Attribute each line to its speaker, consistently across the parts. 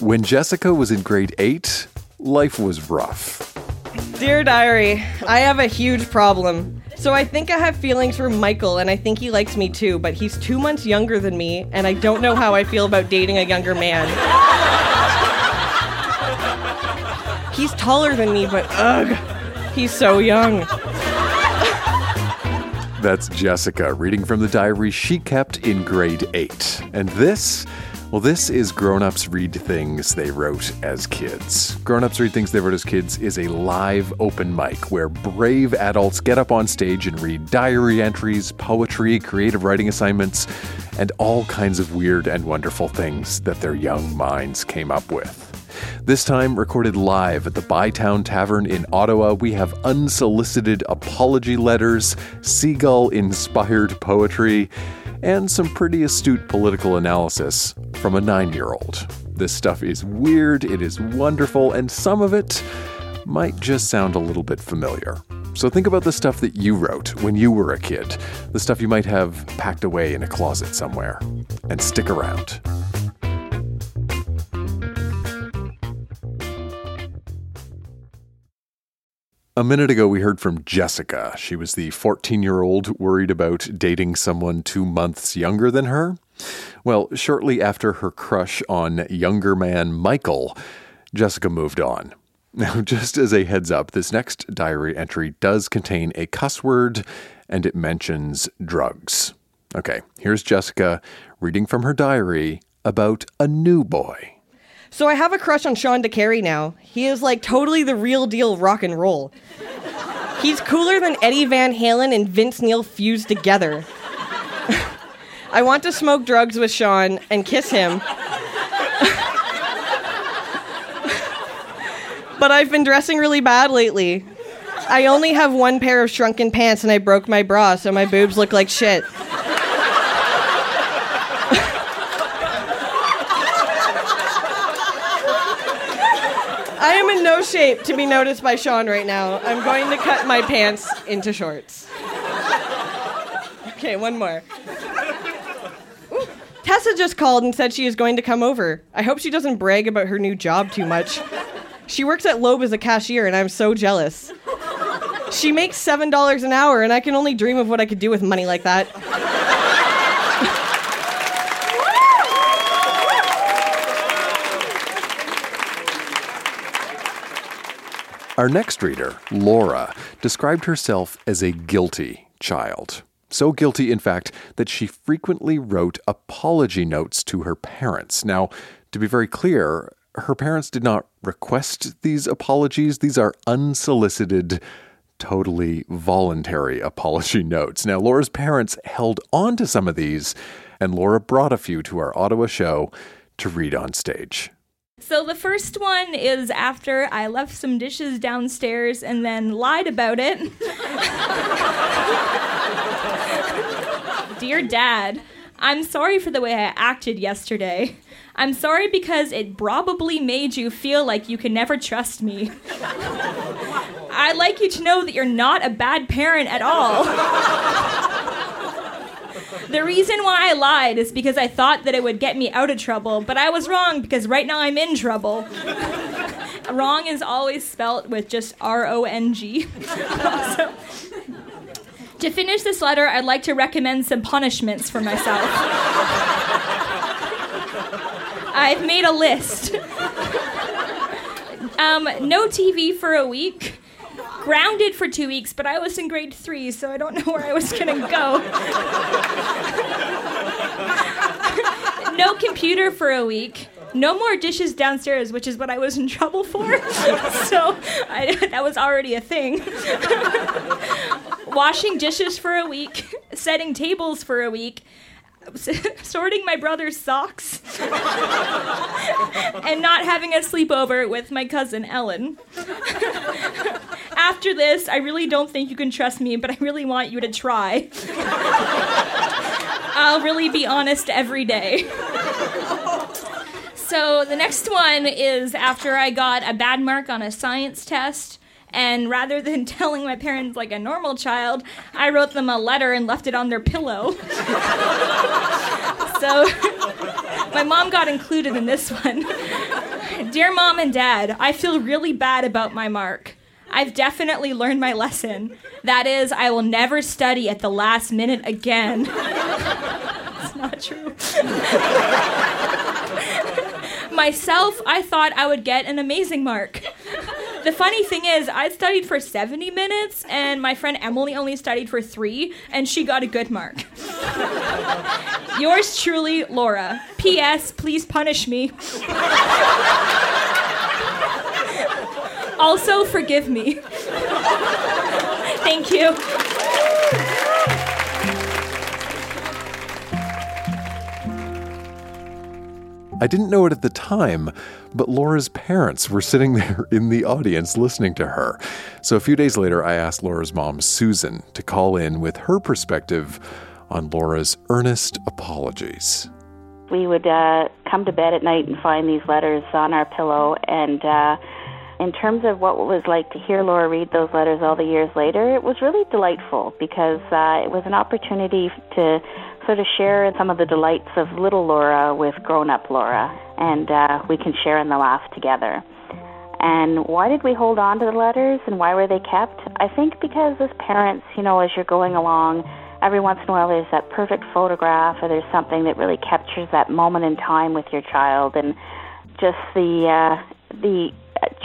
Speaker 1: When Jessica was in grade 8, life was rough.
Speaker 2: Dear Diary, I have a huge problem. So I think I have feelings for Michael, and I think he likes me too, but he's two months younger than me, and I don't know how I feel about dating a younger man. he's taller than me, but ugh, he's so young.
Speaker 1: That's Jessica reading from the diary she kept in grade 8. And this, well, this is Grown Ups Read Things They Wrote as Kids. Grown Ups Read Things They Wrote as Kids is a live open mic where brave adults get up on stage and read diary entries, poetry, creative writing assignments, and all kinds of weird and wonderful things that their young minds came up with. This time, recorded live at the Bytown Tavern in Ottawa, we have unsolicited apology letters, seagull inspired poetry, and some pretty astute political analysis from a nine year old. This stuff is weird, it is wonderful, and some of it might just sound a little bit familiar. So think about the stuff that you wrote when you were a kid, the stuff you might have packed away in a closet somewhere, and stick around. A minute ago, we heard from Jessica. She was the 14 year old worried about dating someone two months younger than her. Well, shortly after her crush on younger man Michael, Jessica moved on. Now, just as a heads up, this next diary entry does contain a cuss word and it mentions drugs. Okay, here's Jessica reading from her diary about a new boy.
Speaker 2: So I have a crush on Sean DeCarey now. He is like totally the real deal rock and roll. He's cooler than Eddie Van Halen and Vince Neil fused together. I want to smoke drugs with Sean and kiss him. but I've been dressing really bad lately. I only have one pair of shrunken pants and I broke my bra, so my boobs look like shit. I am in no shape to be noticed by Sean right now. I'm going to cut my pants into shorts. Okay, one more. Ooh, Tessa just called and said she is going to come over. I hope she doesn't brag about her new job too much. She works at Loeb as a cashier, and I'm so jealous. She makes $7 an hour, and I can only dream of what I could do with money like that.
Speaker 1: Our next reader, Laura, described herself as a guilty child. So guilty, in fact, that she frequently wrote apology notes to her parents. Now, to be very clear, her parents did not request these apologies. These are unsolicited, totally voluntary apology notes. Now, Laura's parents held on to some of these, and Laura brought a few to our Ottawa show to read on stage.
Speaker 3: So the first one is after I left some dishes downstairs and then lied about it. Dear Dad, I'm sorry for the way I acted yesterday. I'm sorry because it probably made you feel like you can never trust me. I'd like you to know that you're not a bad parent at all. The reason why I lied is because I thought that it would get me out of trouble, but I was wrong because right now I'm in trouble. wrong is always spelt with just R O N G. so, to finish this letter, I'd like to recommend some punishments for myself. I've made a list. Um, no TV for a week grounded for two weeks, but I was in grade three, so I don't know where I was gonna go. no computer for a week. No more dishes downstairs, which is what I was in trouble for. so I, that was already a thing. Washing dishes for a week, setting tables for a week, sorting my brother's socks and not having a sleepover with my cousin Ellen. After this, I really don't think you can trust me, but I really want you to try. I'll really be honest every day. So the next one is after I got a bad mark on a science test. And rather than telling my parents like a normal child, I wrote them a letter and left it on their pillow. so my mom got included in this one. Dear mom and dad, I feel really bad about my mark. I've definitely learned my lesson. That is, I will never study at the last minute again. it's not true. Myself, I thought I would get an amazing mark. The funny thing is, I studied for 70 minutes, and my friend Emily only studied for three, and she got a good mark. Yours truly, Laura. P.S. Please punish me. also, forgive me. Thank you.
Speaker 1: I didn't know it at the time, but Laura's parents were sitting there in the audience listening to her. So a few days later, I asked Laura's mom, Susan, to call in with her perspective on Laura's earnest apologies.
Speaker 4: We would uh, come to bed at night and find these letters on our pillow. And uh, in terms of what it was like to hear Laura read those letters all the years later, it was really delightful because uh, it was an opportunity to sort of share some of the delights of little Laura with grown up Laura, and uh, we can share in the laugh together. And why did we hold on to the letters and why were they kept? I think because as parents, you know, as you're going along, every once in a while there's that perfect photograph or there's something that really captures that moment in time with your child and just the uh, the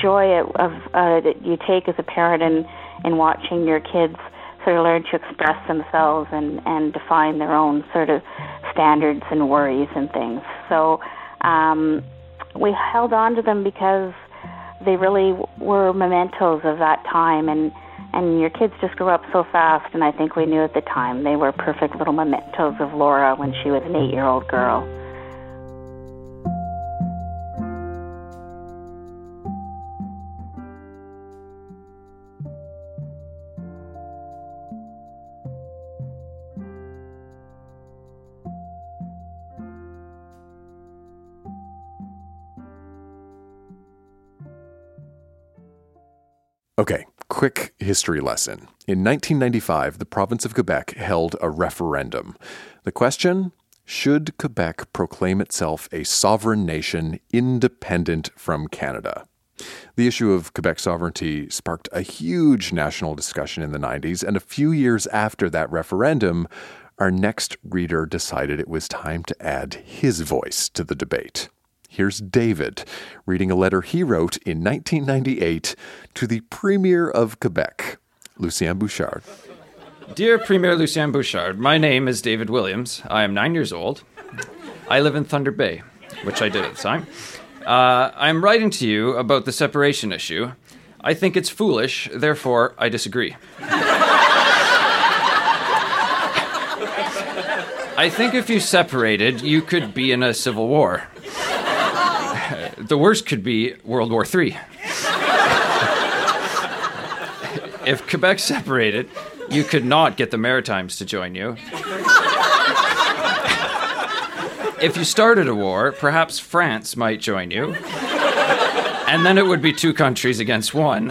Speaker 4: joy of uh, that you take as a parent in in watching your kids learn to express themselves and and define their own sort of standards and worries and things. So um, we held on to them because they really were mementos of that time and and your kids just grew up so fast and I think we knew at the time they were perfect little mementos of Laura when she was an 8-year-old girl.
Speaker 1: Okay, quick history lesson. In 1995, the province of Quebec held a referendum. The question Should Quebec proclaim itself a sovereign nation independent from Canada? The issue of Quebec sovereignty sparked a huge national discussion in the 90s, and a few years after that referendum, our next reader decided it was time to add his voice to the debate. Here's David reading a letter he wrote in 1998 to the Premier of Quebec, Lucien Bouchard.
Speaker 5: Dear Premier Lucien Bouchard, my name is David Williams. I am nine years old. I live in Thunder Bay, which I did at the time. Uh, I'm writing to you about the separation issue. I think it's foolish, therefore, I disagree. I think if you separated, you could be in a civil war the worst could be World War III. if Quebec separated, you could not get the Maritimes to join you. if you started a war, perhaps France might join you. And then it would be two countries against one.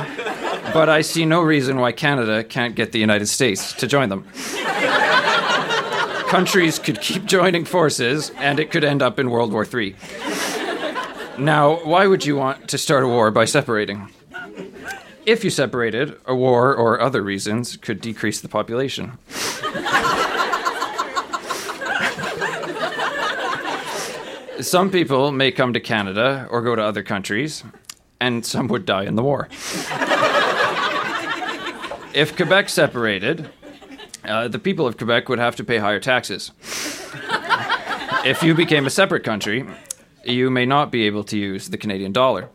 Speaker 5: But I see no reason why Canada can't get the United States to join them. Countries could keep joining forces, and it could end up in World War III. Now, why would you want to start a war by separating? If you separated, a war or other reasons could decrease the population. some people may come to Canada or go to other countries, and some would die in the war. if Quebec separated, uh, the people of Quebec would have to pay higher taxes. if you became a separate country, you may not be able to use the Canadian dollar.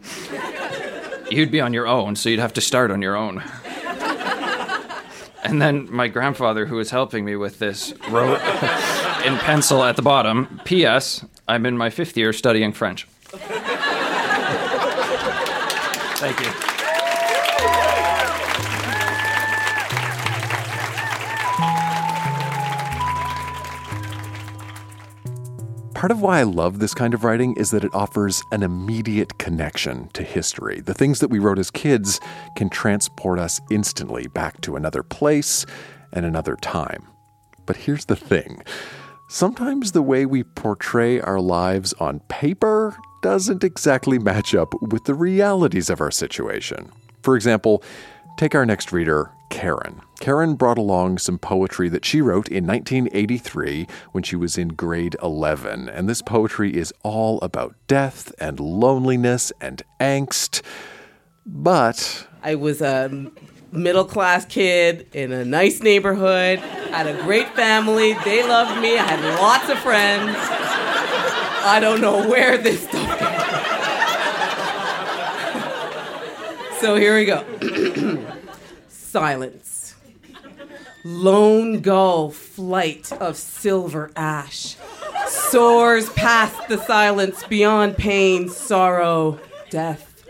Speaker 5: You'd be on your own, so you'd have to start on your own. And then my grandfather, who was helping me with this, wrote in pencil at the bottom P.S. I'm in my fifth year studying French. Thank you.
Speaker 1: Part of why I love this kind of writing is that it offers an immediate connection to history. The things that we wrote as kids can transport us instantly back to another place and another time. But here's the thing sometimes the way we portray our lives on paper doesn't exactly match up with the realities of our situation. For example, take our next reader, Karen. Karen brought along some poetry that she wrote in 1983 when she was in grade 11. And this poetry is all about death and loneliness and angst. But
Speaker 6: I was a middle class kid in a nice neighborhood, had a great family. They loved me. I had lots of friends. I don't know where this stuff came from. So here we go. Silence. Lone gull flight of silver ash soars past the silence beyond pain, sorrow, death.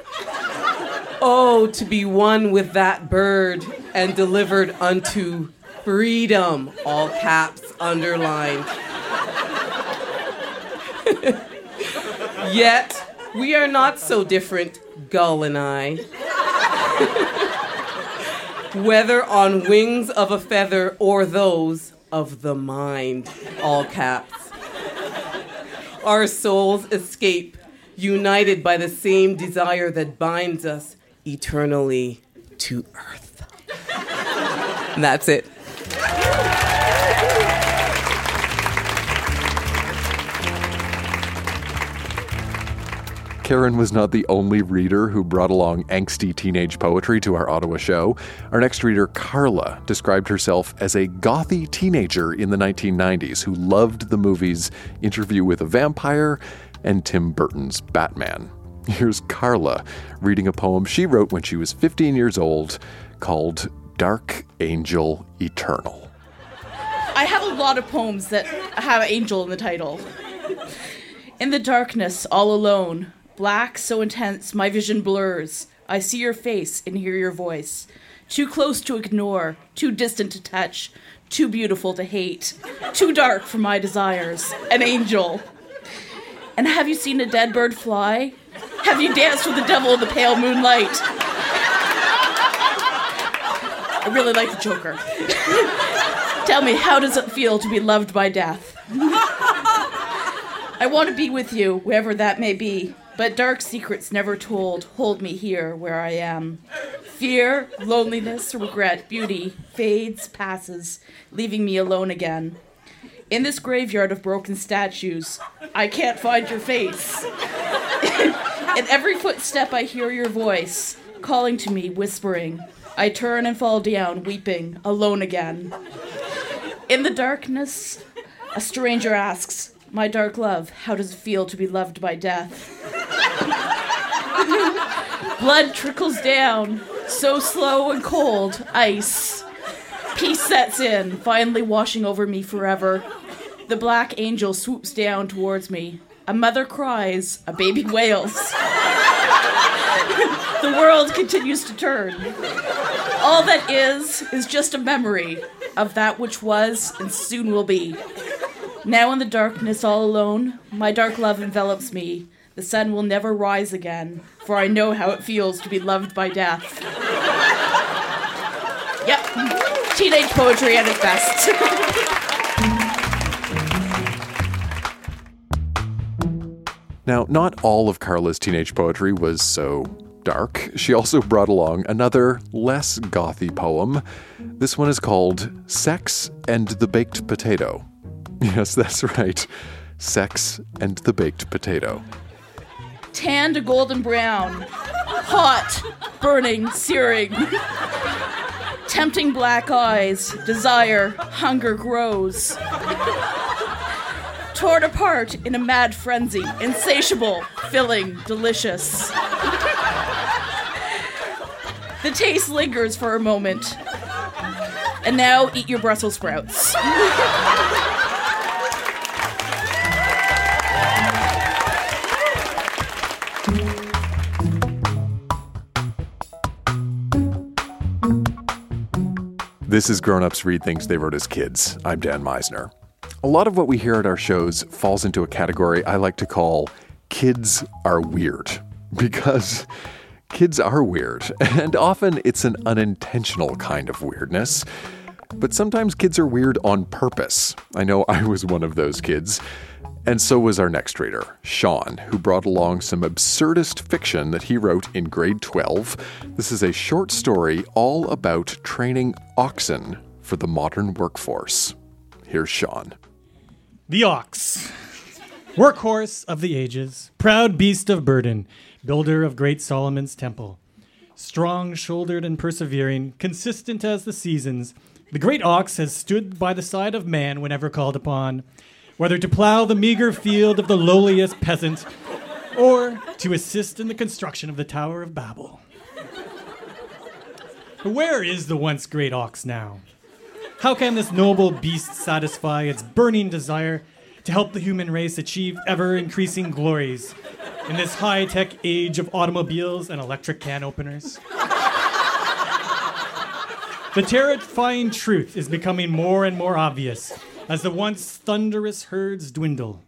Speaker 6: Oh, to be one with that bird and delivered unto freedom, all caps underlined. Yet, we are not so different, Gull and I. Whether on wings of a feather or those of the mind, all caps. Our souls escape, united by the same desire that binds us eternally to earth. and that's it.
Speaker 1: Karen was not the only reader who brought along angsty teenage poetry to our Ottawa show. Our next reader, Carla, described herself as a gothy teenager in the 1990s who loved the movies Interview with a Vampire and Tim Burton's Batman. Here's Carla reading a poem she wrote when she was 15 years old called Dark Angel Eternal.
Speaker 7: I have a lot of poems that have angel in the title. In the darkness, all alone, black so intense my vision blurs. I see your face and hear your voice. Too close to ignore, too distant to touch, too beautiful to hate, too dark for my desires. An angel. And have you seen a dead bird fly? Have you danced with the devil in the pale moonlight? I really like the Joker. Tell me, how does it feel to be loved by death? I want to be with you, wherever that may be, but dark secrets never told hold me here where I am. Fear, loneliness, regret, beauty fades, passes, leaving me alone again. In this graveyard of broken statues, I can't find your face. In every footstep, I hear your voice, calling to me, whispering. I turn and fall down, weeping, alone again. In the darkness, a stranger asks, My dark love, how does it feel to be loved by death? Blood trickles down, so slow and cold, ice. Peace sets in, finally washing over me forever. The black angel swoops down towards me. A mother cries, a baby wails. the world continues to turn. All that is, is just a memory of that which was and soon will be. Now in the darkness, all alone, my dark love envelops me. The sun will never rise again, for I know how it feels to be loved by death. yep, teenage poetry at its best.
Speaker 1: Now, not all of Carla's teenage poetry was so dark. She also brought along another, less gothy poem. This one is called Sex and the Baked Potato. Yes, that's right. Sex and the Baked Potato.
Speaker 7: Tan to golden brown, hot, burning, searing. Tempting black eyes, desire, hunger grows. Torn apart in a mad frenzy, insatiable, filling, delicious. The taste lingers for a moment. And now eat your Brussels sprouts.
Speaker 1: This is Grown Ups Read Things They Wrote as Kids. I'm Dan Meisner. A lot of what we hear at our shows falls into a category I like to call kids are weird. Because kids are weird, and often it's an unintentional kind of weirdness. But sometimes kids are weird on purpose. I know I was one of those kids. And so was our next reader, Sean, who brought along some absurdist fiction that he wrote in grade 12. This is a short story all about training oxen for the modern workforce. Here's Sean.
Speaker 8: The ox. Workhorse of the ages, proud beast of burden, builder of great Solomon's temple. Strong shouldered and persevering, consistent as the seasons, the great ox has stood by the side of man whenever called upon, whether to plow the meager field of the lowliest peasant or to assist in the construction of the Tower of Babel. Where is the once great ox now? How can this noble beast satisfy its burning desire to help the human race achieve ever increasing glories in this high tech age of automobiles and electric can openers? The terrifying truth is becoming more and more obvious as the once thunderous herds dwindle.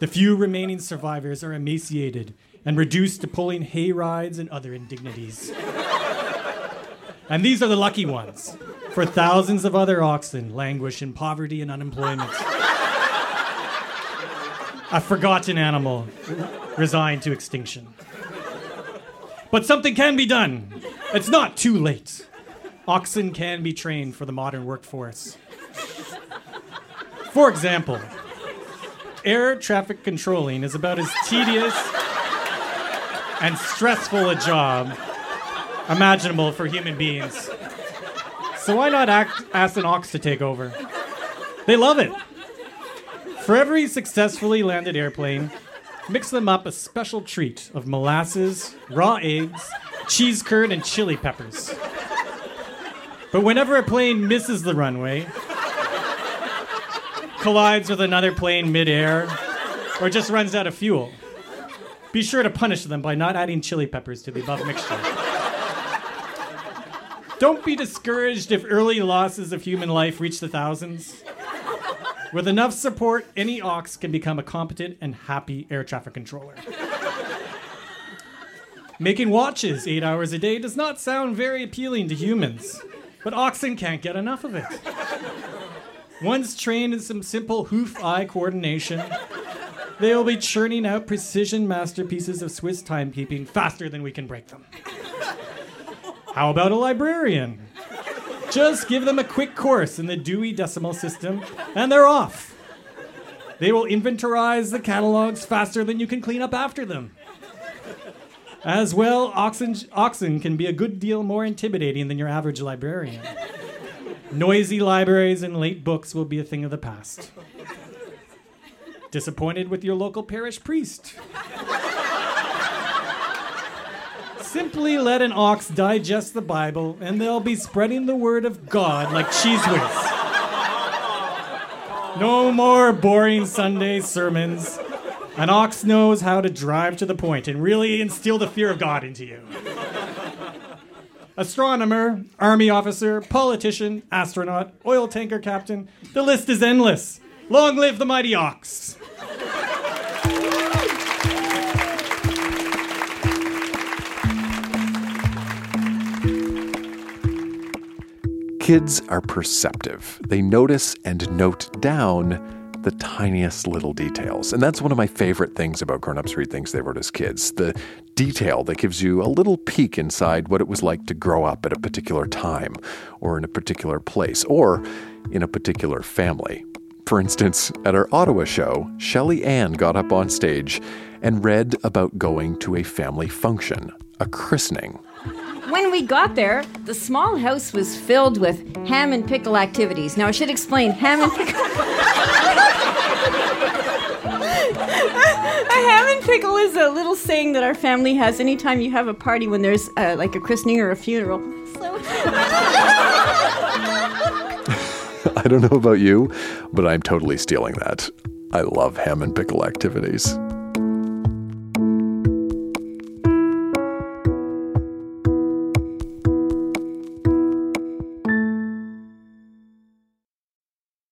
Speaker 8: The few remaining survivors are emaciated and reduced to pulling hay rides and other indignities. And these are the lucky ones, for thousands of other oxen languish in poverty and unemployment. A forgotten animal resigned to extinction. But something can be done. It's not too late. Oxen can be trained for the modern workforce. For example, air traffic controlling is about as tedious and stressful a job imaginable for human beings. So why not act, ask an ox to take over? They love it. For every successfully landed airplane, mix them up a special treat of molasses, raw eggs, cheese curd, and chili peppers. But whenever a plane misses the runway, collides with another plane midair, or just runs out of fuel, be sure to punish them by not adding chili peppers to the above mixture. Don't be discouraged if early losses of human life reach the thousands. With enough support, any ox can become a competent and happy air traffic controller. Making watches eight hours a day does not sound very appealing to humans, but oxen can't get enough of it. Once trained in some simple hoof eye coordination, they will be churning out precision masterpieces of Swiss timekeeping faster than we can break them. How about a librarian? Just give them a quick course in the Dewey Decimal System, and they're off. They will inventorize the catalogs faster than you can clean up after them. As well, oxen, oxen can be a good deal more intimidating than your average librarian. Noisy libraries and late books will be a thing of the past. Disappointed with your local parish priest? Simply let an ox digest the Bible, and they'll be spreading the word of God like Cheez Whiz. No more boring Sunday sermons. An ox knows how to drive to the point and really instill the fear of God into you. Astronomer, army officer, politician, astronaut, oil tanker captain, the list is endless. Long live the mighty ox.
Speaker 1: Kids are perceptive. They notice and note down the tiniest little details. And that's one of my favorite things about Grown Ups Read Things They Wrote as Kids the detail that gives you a little peek inside what it was like to grow up at a particular time, or in a particular place, or in a particular family. For instance, at our Ottawa show, Shelley Ann got up on stage and read about going to a family function, a christening.
Speaker 9: When we got there, the small house was filled with ham and pickle activities. Now, I should explain ham and pickle. a ham and pickle is a little saying that our family has anytime you have a party when there's uh, like a christening or a funeral. So.
Speaker 1: I don't know about you, but I'm totally stealing that. I love ham and pickle activities.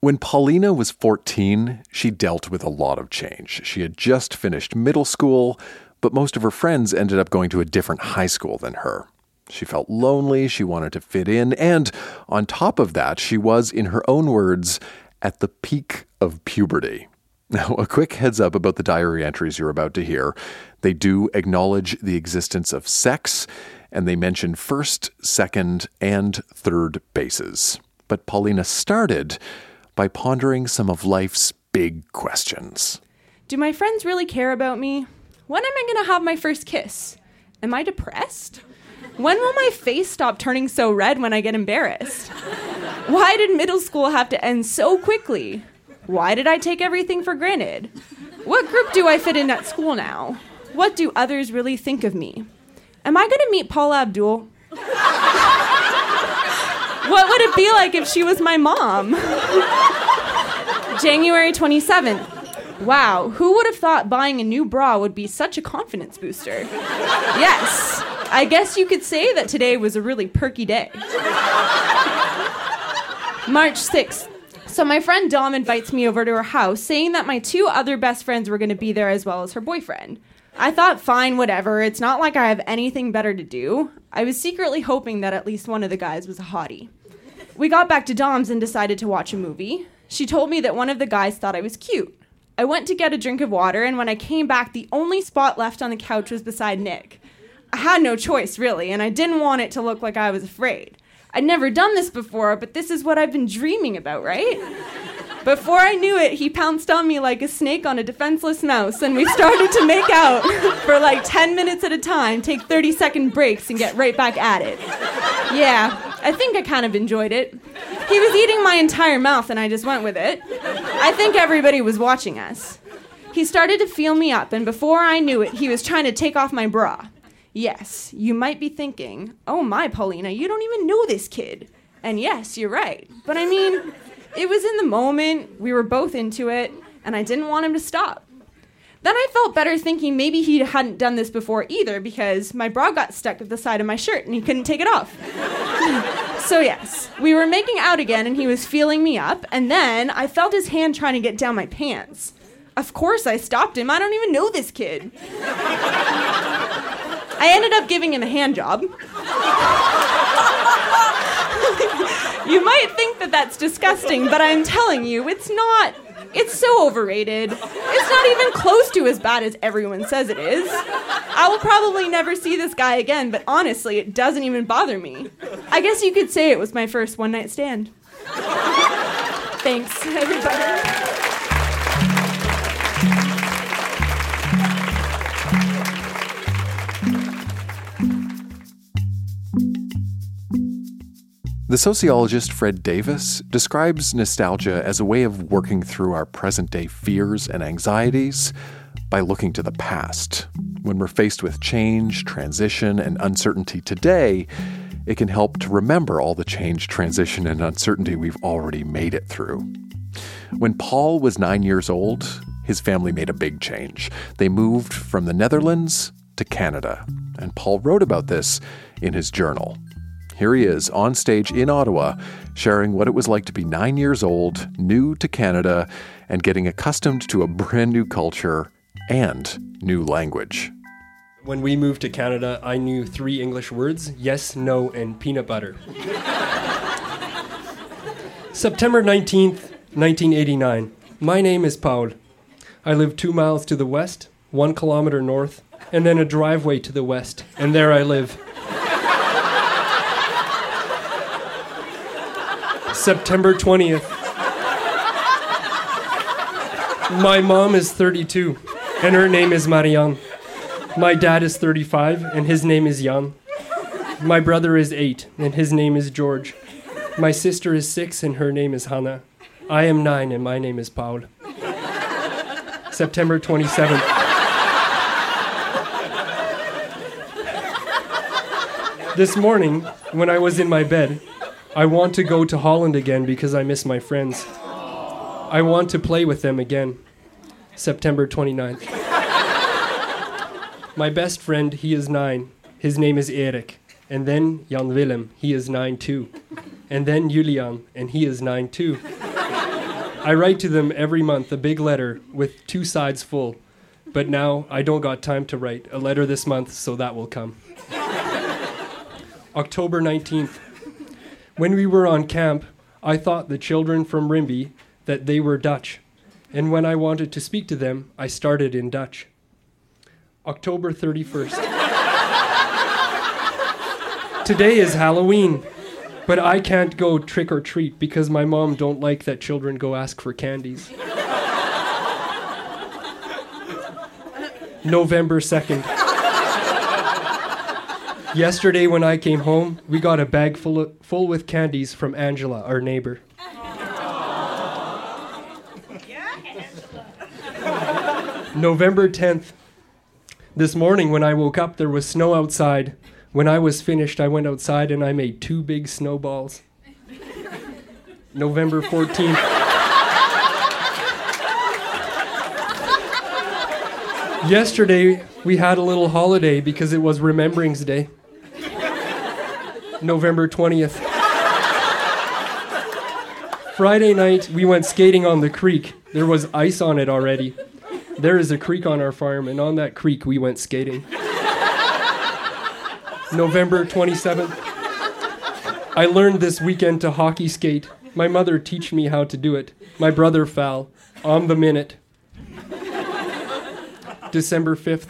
Speaker 1: When Paulina was 14, she dealt with a lot of change. She had just finished middle school, but most of her friends ended up going to a different high school than her. She felt lonely, she wanted to fit in, and on top of that, she was, in her own words, at the peak of puberty. Now, a quick heads up about the diary entries you're about to hear. They do acknowledge the existence of sex, and they mention first, second, and third bases. But Paulina started by pondering some of life's big questions.
Speaker 10: Do my friends really care about me? When am I going to have my first kiss? Am I depressed? When will my face stop turning so red when I get embarrassed? Why did middle school have to end so quickly? Why did I take everything for granted? What group do I fit in at school now? What do others really think of me? Am I going to meet Paula Abdul? What would it be like if she was my mom? January 27th. Wow, who would have thought buying a new bra would be such a confidence booster? Yes, I guess you could say that today was a really perky day. March 6th. So, my friend Dom invites me over to her house, saying that my two other best friends were going to be there as well as her boyfriend. I thought, fine, whatever. It's not like I have anything better to do. I was secretly hoping that at least one of the guys was a hottie. We got back to Dom's and decided to watch a movie. She told me that one of the guys thought I was cute. I went to get a drink of water, and when I came back, the only spot left on the couch was beside Nick. I had no choice, really, and I didn't want it to look like I was afraid. I'd never done this before, but this is what I've been dreaming about, right? Before I knew it, he pounced on me like a snake on a defenseless mouse, and we started to make out for like 10 minutes at a time, take 30 second breaks, and get right back at it. Yeah, I think I kind of enjoyed it. He was eating my entire mouth, and I just went with it. I think everybody was watching us. He started to feel me up, and before I knew it, he was trying to take off my bra. Yes, you might be thinking, oh my, Paulina, you don't even know this kid. And yes, you're right. But I mean, it was in the moment, we were both into it, and I didn't want him to stop. Then I felt better thinking maybe he hadn't done this before either because my bra got stuck at the side of my shirt and he couldn't take it off. so, yes, we were making out again and he was feeling me up, and then I felt his hand trying to get down my pants. Of course, I stopped him. I don't even know this kid. I ended up giving him a hand job. you might think that that's disgusting, but I'm telling you, it's not. It's so overrated. It's not even close to as bad as everyone says it is. I will probably never see this guy again, but honestly, it doesn't even bother me. I guess you could say it was my first one night stand. Thanks, everybody.
Speaker 1: The sociologist Fred Davis describes nostalgia as a way of working through our present day fears and anxieties by looking to the past. When we're faced with change, transition, and uncertainty today, it can help to remember all the change, transition, and uncertainty we've already made it through. When Paul was nine years old, his family made a big change. They moved from the Netherlands to Canada, and Paul wrote about this in his journal. Here he is on stage in Ottawa, sharing what it was like to be nine years old, new to Canada, and getting accustomed to a brand new culture and new language.
Speaker 11: When we moved to Canada, I knew three English words yes, no, and peanut butter. September 19th, 1989. My name is Paul. I live two miles to the west, one kilometer north, and then a driveway to the west, and there I live. September 20th. My mom is 32, and her name is Marianne. My dad is 35, and his name is Jan. My brother is 8, and his name is George. My sister is 6, and her name is Hannah. I am 9, and my name is Paul. September 27th. This morning, when I was in my bed, I want to go to Holland again because I miss my friends. I want to play with them again. September 29th. my best friend, he is nine. His name is Erik. And then Jan Willem, he is nine too. And then Julian, and he is nine too. I write to them every month a big letter with two sides full. But now I don't got time to write a letter this month, so that will come. October 19th. When we were on camp, I thought the children from Rimbey that they were Dutch. And when I wanted to speak to them, I started in Dutch. October 31st. Today is Halloween, but I can't go trick or treat because my mom don't like that children go ask for candies. November 2nd. Yesterday when I came home, we got a bag full of, full with candies from Angela, our neighbor. November 10th. This morning when I woke up there was snow outside. When I was finished, I went outside and I made two big snowballs. November 14th. Yesterday, we had a little holiday because it was Rememberings Day. November 20th. Friday night, we went skating on the creek. There was ice on it already. There is a creek on our farm, and on that creek, we went skating. November 27th. I learned this weekend to hockey skate. My mother teach me how to do it. My brother fell on the minute. December 5th.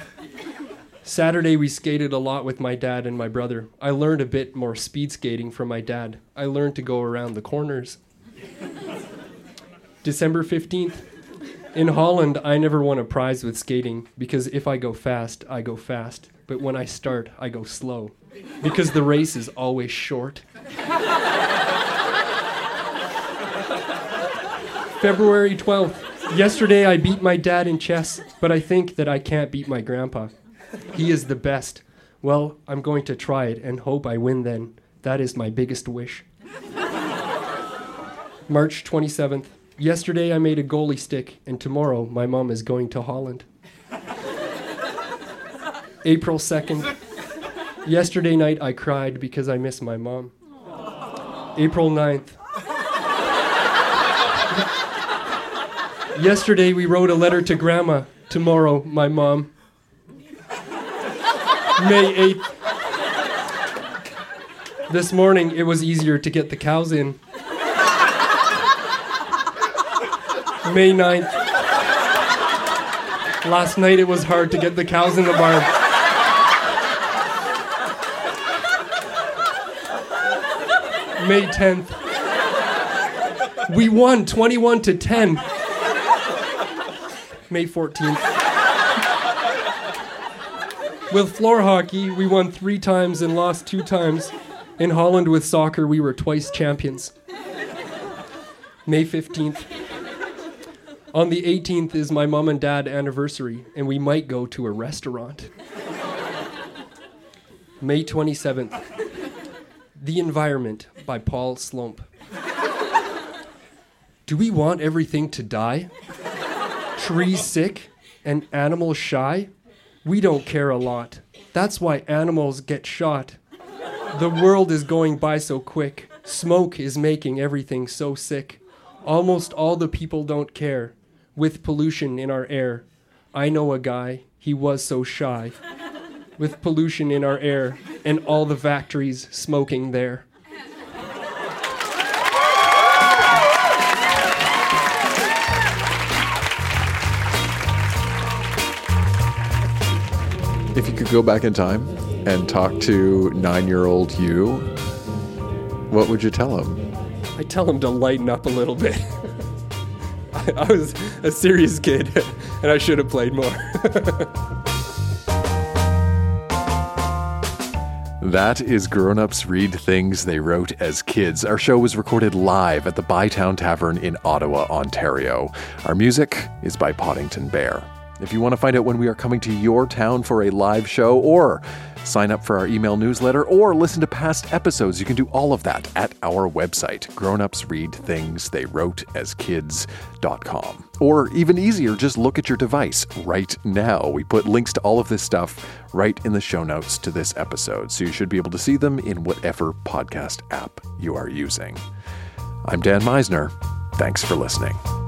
Speaker 11: Saturday, we skated a lot with my dad and my brother. I learned a bit more speed skating from my dad. I learned to go around the corners. December 15th. In Holland, I never won a prize with skating because if I go fast, I go fast. But when I start, I go slow because the race is always short. February 12th. Yesterday I beat my dad in chess, but I think that I can't beat my grandpa. He is the best. Well, I'm going to try it and hope I win then. That is my biggest wish. March 27th. Yesterday I made a goalie stick, and tomorrow my mom is going to Holland. April 2nd. Yesterday night I cried because I miss my mom. April 9th. Yesterday we wrote a letter to grandma. Tomorrow, my mom. May 8th. This morning it was easier to get the cows in. May 9th. Last night it was hard to get the cows in the barn. May 10th. We won 21 to 10. May 14th. With floor hockey, we won three times and lost two times. In Holland, with soccer, we were twice champions. May 15th. On the 18th is my mom and dad anniversary, and we might go to a restaurant. May 27th. The Environment by Paul Slump. Do we want everything to die? Trees sick and animals shy? We don't care a lot. That's why animals get shot. The world is going by so quick. Smoke is making everything so sick. Almost all the people don't care. With pollution in our air. I know a guy, he was so shy. With pollution in our air and all the factories smoking there.
Speaker 1: If you could go back in time and talk to nine year old you, what would you tell him?
Speaker 11: I tell him to lighten up a little bit. I, I was a serious kid and I should have played more.
Speaker 1: That is Grown Ups Read Things They Wrote as Kids. Our show was recorded live at the Bytown Tavern in Ottawa, Ontario. Our music is by Poddington Bear. If you want to find out when we are coming to your town for a live show or sign up for our email newsletter or listen to past episodes, you can do all of that at our website, grownupsreadthingstheywroteaskids.com. Or even easier, just look at your device right now. We put links to all of this stuff right in the show notes to this episode, so you should be able to see them in whatever podcast app you are using. I'm Dan Meisner. Thanks for listening.